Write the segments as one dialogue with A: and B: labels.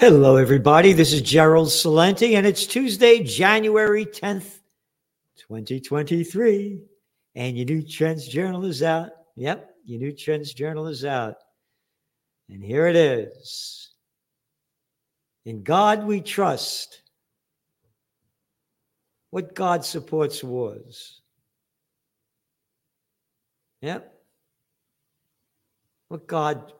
A: Hello, everybody. This is Gerald Celente, and it's Tuesday, January 10th, 2023. And your new Trends Journal is out. Yep, your new Trends Journal is out. And here it is In God we trust. What God supports wars. Yep. What God,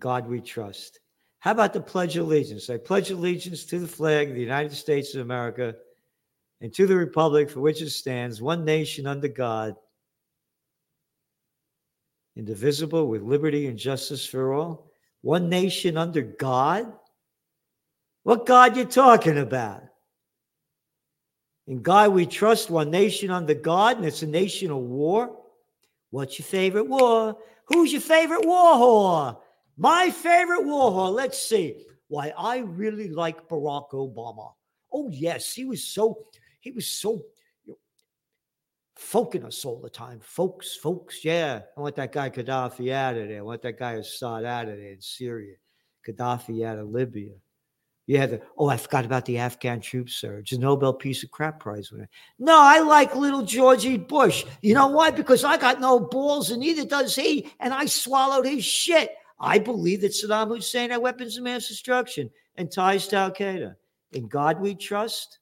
A: God we trust. How about the Pledge of Allegiance? I pledge allegiance to the flag of the United States of America and to the Republic for which it stands, one nation under God, indivisible, with liberty and justice for all. One nation under God? What God are you talking about? In God we trust, one nation under God, and it's a nation of war. What's your favorite war? Who's your favorite war whore? My favorite war. Let's see. Why I really like Barack Obama. Oh yes, he was so he was so you know, folking us all the time, folks, folks. Yeah, I want that guy Gaddafi out of there. I want that guy Assad out of there in Syria. Gaddafi out of Libya. Yeah, the, oh, I forgot about the Afghan troop surge, the Nobel Peace of Crap Prize winner. No, I like little Georgie Bush. You know why? Because I got no balls, and neither does he, and I swallowed his shit. I believe that Saddam Hussein had weapons of mass destruction and ties to Al Qaeda. In God we trust.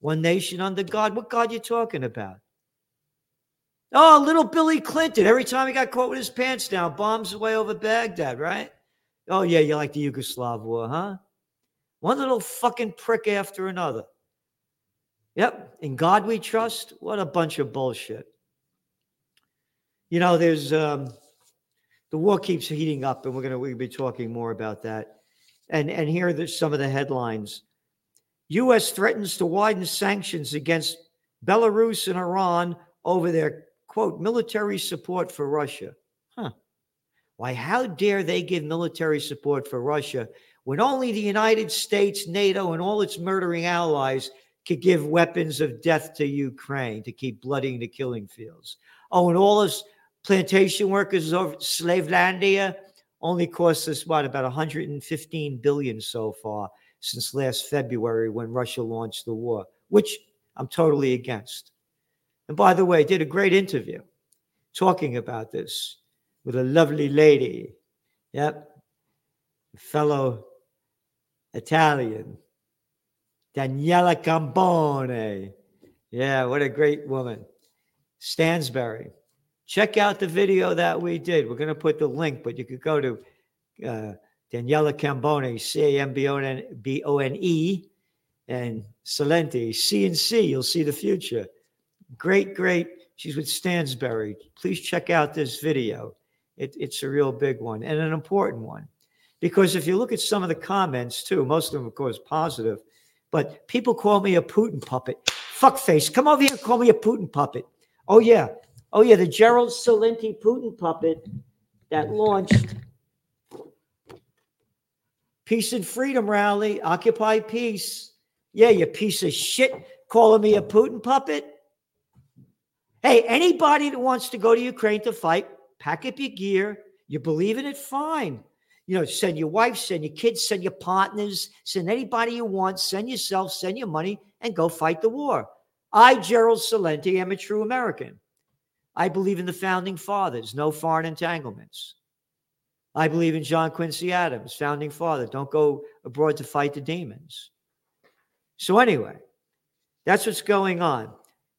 A: One nation under God. What God you talking about? Oh, little Billy Clinton. Every time he got caught with his pants down, bombs away over Baghdad, right? Oh, yeah, you like the Yugoslav war, huh? One little fucking prick after another. Yep. In God we trust. What a bunch of bullshit. You know, there's um, the war keeps heating up, and we're gonna we'll be talking more about that. And and here are some of the headlines. U.S. threatens to widen sanctions against Belarus and Iran over their quote military support for Russia. Huh. Why, how dare they give military support for Russia when only the United States, NATO, and all its murdering allies could give weapons of death to Ukraine to keep blooding the killing fields? Oh, and all us plantation workers over Slavelandia only cost us what about 115 billion so far since last February when Russia launched the war, which I'm totally against. And by the way, did a great interview talking about this with a lovely lady. Yep. Fellow Italian, Daniela Cambone. Yeah, what a great woman. Stansberry. Check out the video that we did. We're going to put the link, but you could go to uh, Daniela Cambone, C A M B O N E, and Celente, C and C. You'll see the future. Great, great. She's with Stansberry. Please check out this video. It, it's a real big one and an important one. Because if you look at some of the comments too, most of them, of course, positive, but people call me a Putin puppet. Fuckface, come over here and call me a Putin puppet. Oh, yeah. Oh, yeah, the Gerald Celente Putin puppet that launched Peace and Freedom Rally, Occupy Peace. Yeah, you piece of shit calling me a Putin puppet. Hey, anybody that wants to go to Ukraine to fight, pack up your gear. You believe in it, fine. You know, send your wife, send your kids, send your partners, send anybody you want, send yourself, send your money, and go fight the war. I, Gerald Celente, am a true American. I believe in the founding fathers, no foreign entanglements. I believe in John Quincy Adams, founding father. Don't go abroad to fight the demons. So, anyway, that's what's going on.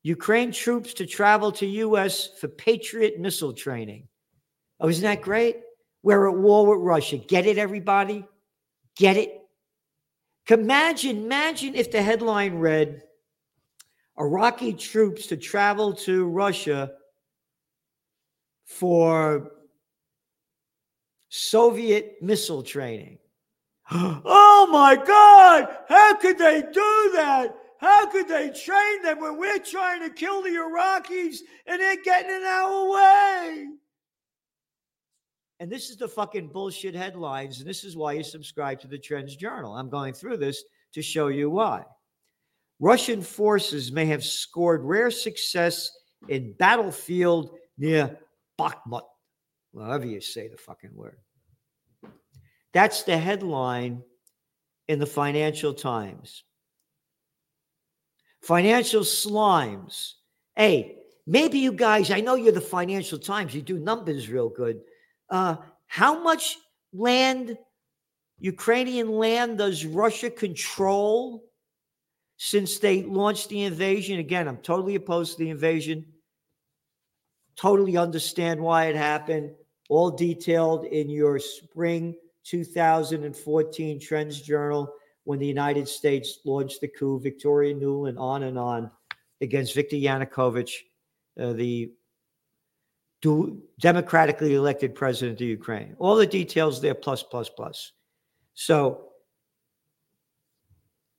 A: Ukraine troops to travel to U.S. for Patriot missile training. Oh, isn't that great? We're at war with Russia. Get it, everybody? Get it? Imagine, imagine if the headline read Iraqi troops to travel to Russia for Soviet missile training. Oh my God! How could they do that? How could they train them when we're trying to kill the Iraqis and they're getting in our way? And this is the fucking bullshit headlines. And this is why you subscribe to the Trends Journal. I'm going through this to show you why. Russian forces may have scored rare success in battlefield near Bakhmut, however you say the fucking word. That's the headline in the Financial Times. Financial slimes. Hey, maybe you guys, I know you're the Financial Times, you do numbers real good. Uh, how much land, Ukrainian land, does Russia control since they launched the invasion? Again, I'm totally opposed to the invasion. Totally understand why it happened. All detailed in your spring 2014 Trends Journal when the United States launched the coup, Victoria Nuland, on and on, against Viktor Yanukovych, uh, the do, democratically elected president of Ukraine. All the details there, plus, plus, plus. So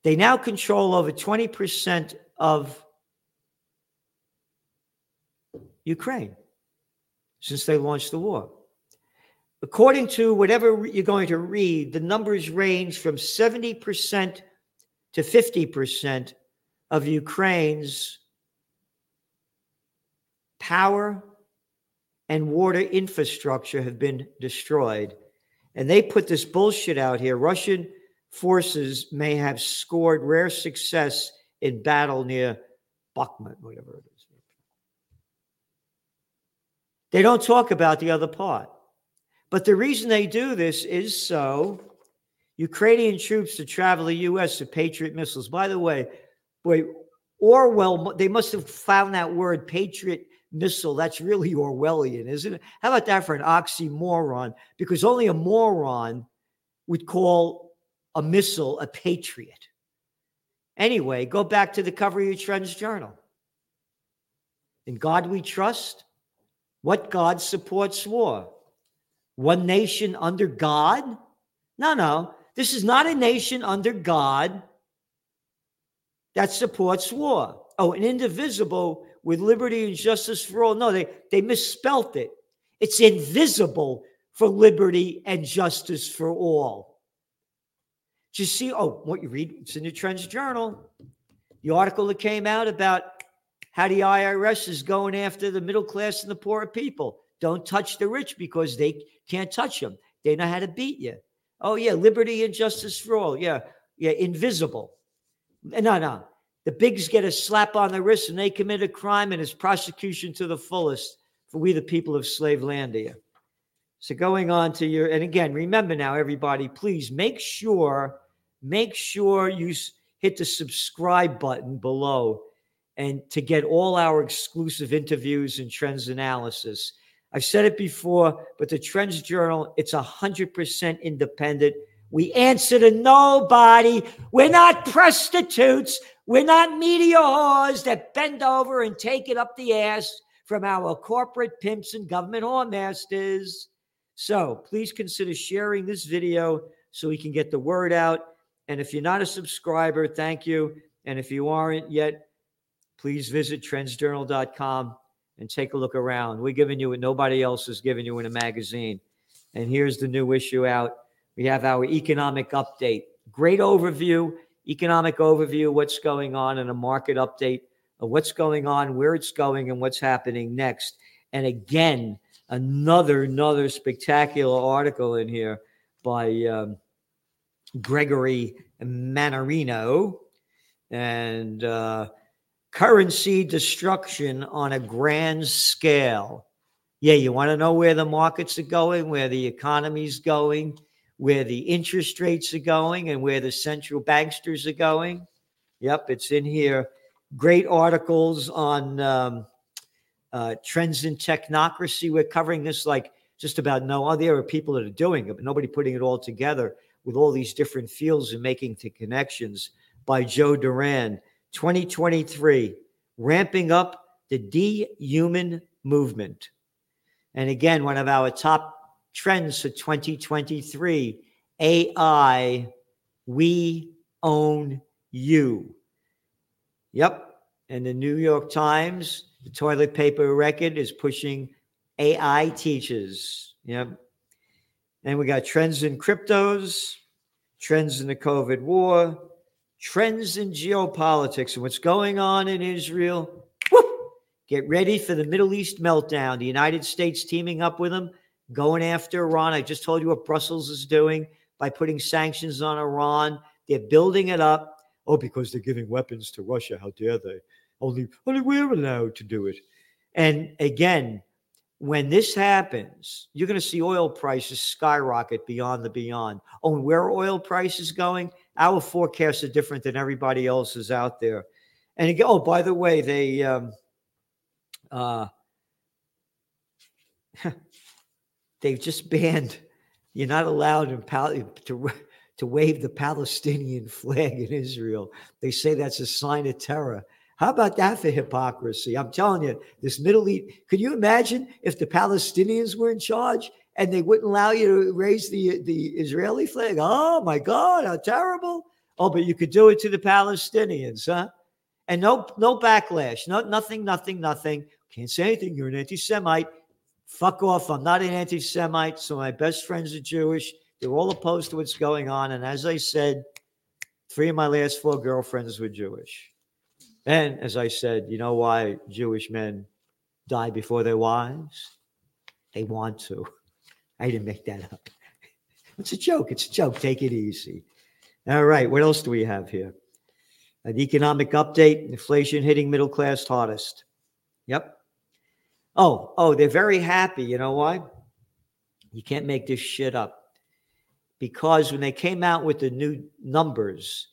A: they now control over 20% of Ukraine since they launched the war. According to whatever you're going to read, the numbers range from 70% to 50% of Ukraine's power and water infrastructure have been destroyed. And they put this bullshit out here. Russian forces may have scored rare success in battle near Bakhmut, whatever it is. They don't talk about the other part. But the reason they do this is so Ukrainian troops to travel the U.S. to Patriot missiles. By the way, boy, Orwell, they must have found that word Patriot missile. That's really Orwellian, isn't it? How about that for an oxymoron? Because only a moron would call a missile a patriot. Anyway, go back to the cover of your Trends Journal. In God we trust. What God supports war? One nation under God? No, no. This is not a nation under God that supports war. Oh, an indivisible with liberty and justice for all. No, they, they misspelt it. It's invisible for liberty and justice for all. Just see, oh, what you read, it's in the Trends Journal. The article that came out about how the IRS is going after the middle class and the poor people. Don't touch the rich because they can't touch them. They know how to beat you. Oh, yeah, liberty and justice for all. Yeah, yeah, invisible. No, no. The bigs get a slap on the wrist and they commit a crime and it's prosecution to the fullest for we, the people of slave land here. So going on to your, and again, remember now, everybody, please make sure, make sure you hit the subscribe button below and to get all our exclusive interviews and trends analysis. I've said it before, but the Trends Journal, it's 100% independent. We answer to nobody. We're not prostitutes. We're not media whores that bend over and take it up the ass from our corporate pimps and government whoremasters. So please consider sharing this video so we can get the word out. And if you're not a subscriber, thank you. And if you aren't yet, please visit trendsjournal.com and take a look around. We're giving you what nobody else is giving you in a magazine. And here's the new issue out. We have our economic update. Great overview economic overview, what's going on, and a market update of what's going on, where it's going, and what's happening next. And again, another another spectacular article in here by um, Gregory Mannarino and uh, currency destruction on a grand scale. Yeah, you want to know where the markets are going, where the economy's going where the interest rates are going and where the central banksters are going. Yep, it's in here. Great articles on um, uh, trends in technocracy. We're covering this like just about no. other. are people that are doing it, but nobody putting it all together with all these different fields and making the connections by Joe Duran. 2023, ramping up the dehuman movement. And again, one of our top trends for 2023 AI, we own you. Yep. And the New York Times, the toilet paper record is pushing AI teachers. Yep. And we got trends in cryptos, trends in the COVID war, trends in geopolitics and what's going on in Israel. Whoop! Get ready for the Middle East meltdown. The United States teaming up with them going after Iran. I just told you what Brussels is doing by putting sanctions on Iran. They're building it up. Oh, because they're giving weapons to Russia. How dare they? Only, only we're allowed to do it. And again, when this happens, you're going to see oil prices skyrocket beyond the beyond. Oh, and where oil prices going? Our forecasts are different than everybody else's out there. And again, oh, by the way, they um, uh, they've just banned. You're not allowed in Pal- to to wave the Palestinian flag in Israel. They say that's a sign of terror. How about that for hypocrisy? I'm telling you, this Middle East, could you imagine if the Palestinians were in charge and they wouldn't allow you to raise the, the Israeli flag? Oh my God, how terrible. Oh, but you could do it to the Palestinians, huh? And no, no backlash, no, nothing, nothing, nothing. Can't say anything. You're an anti-Semite. Fuck off. I'm not an anti-Semite. So my best friends are Jewish. They're all opposed to what's going on. And as I said, three of my last four girlfriends were Jewish. And as I said, you know why Jewish men die before their wives? They want to. I didn't make that up. It's a joke. It's a joke. Take it easy. All right. What else do we have here? An economic update inflation hitting middle class hardest. Yep. Oh, oh, they're very happy. You know why? You can't make this shit up. Because when they came out with the new numbers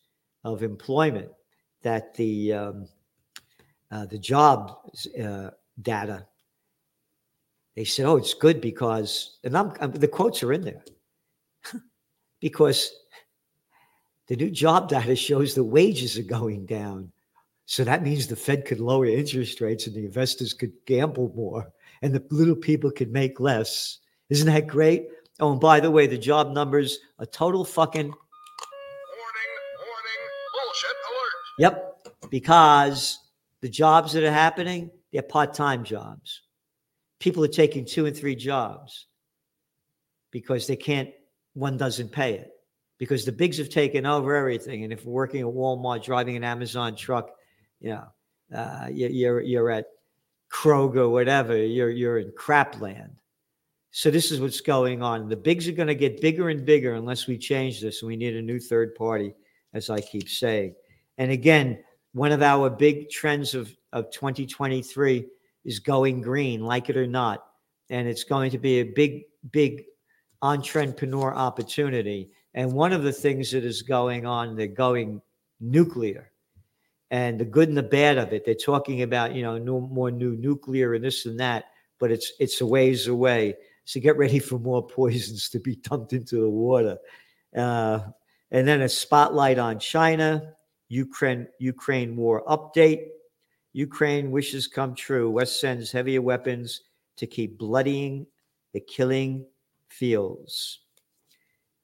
A: of employment, that the um, uh, the job uh, data they said, "Oh, it's good because," and I'm, I'm the quotes are in there because the new job data shows the wages are going down. So that means the Fed could lower interest rates and the investors could gamble more and the little people could make less. Isn't that great? Oh, and by the way, the job numbers a total fucking warning, warning, bullshit alert. Yep. Because the jobs that are happening, they're part time jobs. People are taking two and three jobs because they can't, one doesn't pay it. Because the bigs have taken over everything. And if we're working at Walmart, driving an Amazon truck, you know, uh, you're, you're at Kroger, whatever, you're, you're in crap land. So this is what's going on. The bigs are going to get bigger and bigger unless we change this. And we need a new third party, as I keep saying. And again, one of our big trends of, of 2023 is going green, like it or not. And it's going to be a big, big entrepreneur opportunity. And one of the things that is going on, they're going nuclear. And the good and the bad of it, they're talking about, you know, no more new nuclear and this and that, but it's it's a ways away. So get ready for more poisons to be dumped into the water. Uh, and then a spotlight on China Ukraine Ukraine war update. Ukraine wishes come true. West sends heavier weapons to keep bloodying the killing fields.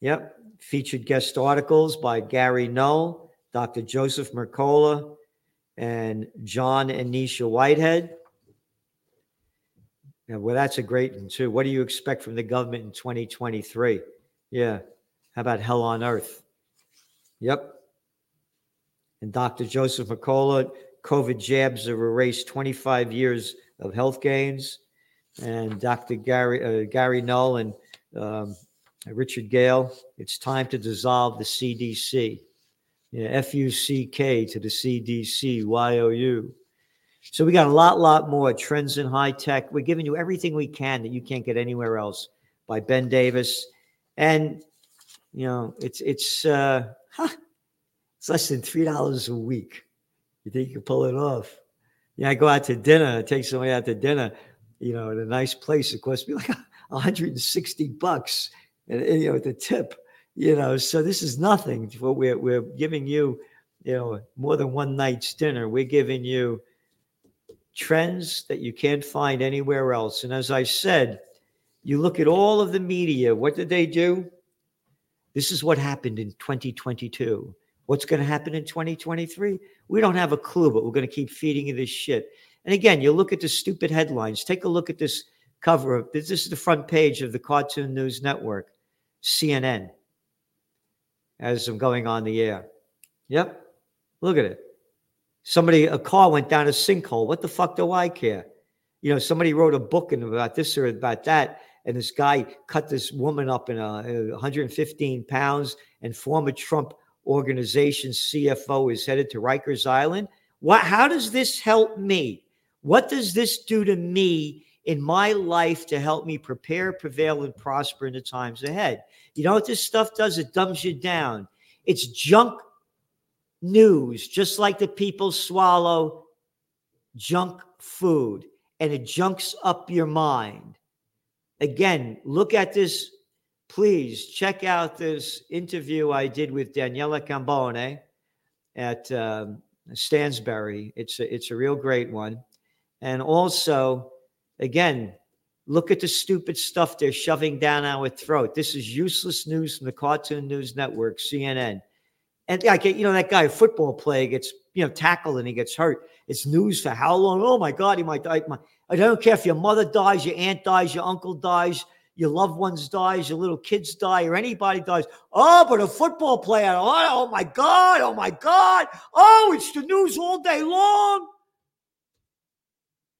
A: Yep. Featured guest articles by Gary Null, Dr. Joseph Mercola, and John and Nisha Whitehead. Yeah, well, that's a great one, too. What do you expect from the government in 2023? Yeah. How about hell on earth? Yep and Dr. Joseph Mercola. COVID jabs have erased 25 years of health gains. And Dr. Gary, uh, Gary Null and um, Richard Gale, it's time to dissolve the CDC. Yeah, F U C K to the CDC, Y O U. So we got a lot, lot more trends in high tech. We're giving you everything we can that you can't get anywhere else by Ben Davis. And, you know, it's, it's, uh, huh, it's less than three dollars a week. You think you can pull it off? Yeah, I go out to dinner, I take somebody out to dinner, you know, at a nice place. It costs me like 160 bucks, and, and you know, the tip, you know. So this is nothing. What we're we're giving you, you know, more than one night's dinner. We're giving you trends that you can't find anywhere else. And as I said, you look at all of the media. What did they do? This is what happened in 2022. What's going to happen in 2023? We don't have a clue, but we're going to keep feeding you this shit. And again, you look at the stupid headlines. Take a look at this cover of this is the front page of the Cartoon News Network, CNN, as I'm going on the air. Yep. Look at it. Somebody, a car went down a sinkhole. What the fuck do I care? You know, somebody wrote a book about this or about that, and this guy cut this woman up in a, uh, 115 pounds and former Trump organization's CFO is headed to Rikers Island. What, how does this help me? What does this do to me in my life to help me prepare, prevail, and prosper in the times ahead? You know what this stuff does? It dumbs you down. It's junk news, just like the people swallow junk food and it junks up your mind. Again, look at this. Please check out this interview I did with Daniela Cambone at um, Stansberry. It's a, it's a real great one. And also, again, look at the stupid stuff they're shoving down our throat. This is useless news from the Cartoon News Network, CNN. And like you know, that guy, football player, gets you know tackled and he gets hurt. It's news for how long? Oh my God, he might die. I don't care if your mother dies, your aunt dies, your uncle dies, your loved ones dies, your little kids die, or anybody dies. Oh, but a football player. Oh, oh my God. Oh my God. Oh, it's the news all day long.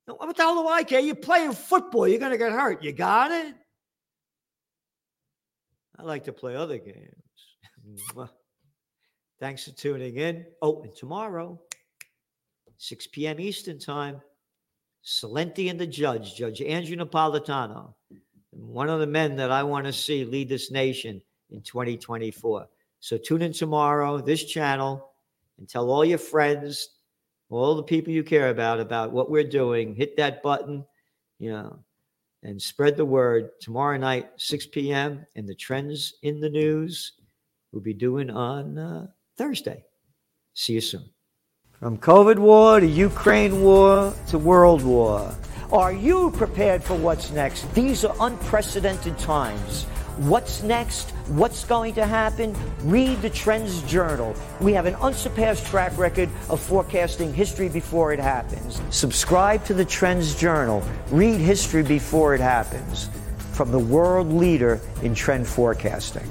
A: What the hell do I care? You're playing football. You're going to get hurt. You got it? I like to play other games. Thanks for tuning in. Oh, and tomorrow, 6 p.m. Eastern Time, Celente and the judge, Judge Andrew Napolitano, one of the men that I want to see lead this nation in 2024. So tune in tomorrow, this channel, and tell all your friends, all the people you care about, about what we're doing. Hit that button, you know, and spread the word. Tomorrow night, 6 p.m., and the trends in the news we'll be doing on. Uh, Thursday. See you soon. From COVID war to Ukraine war to world war. Are you prepared for what's next? These are unprecedented times. What's next? What's going to happen? Read the Trends Journal. We have an unsurpassed track record of forecasting history before it happens. Subscribe to the Trends Journal. Read history before it happens from the world leader in trend forecasting.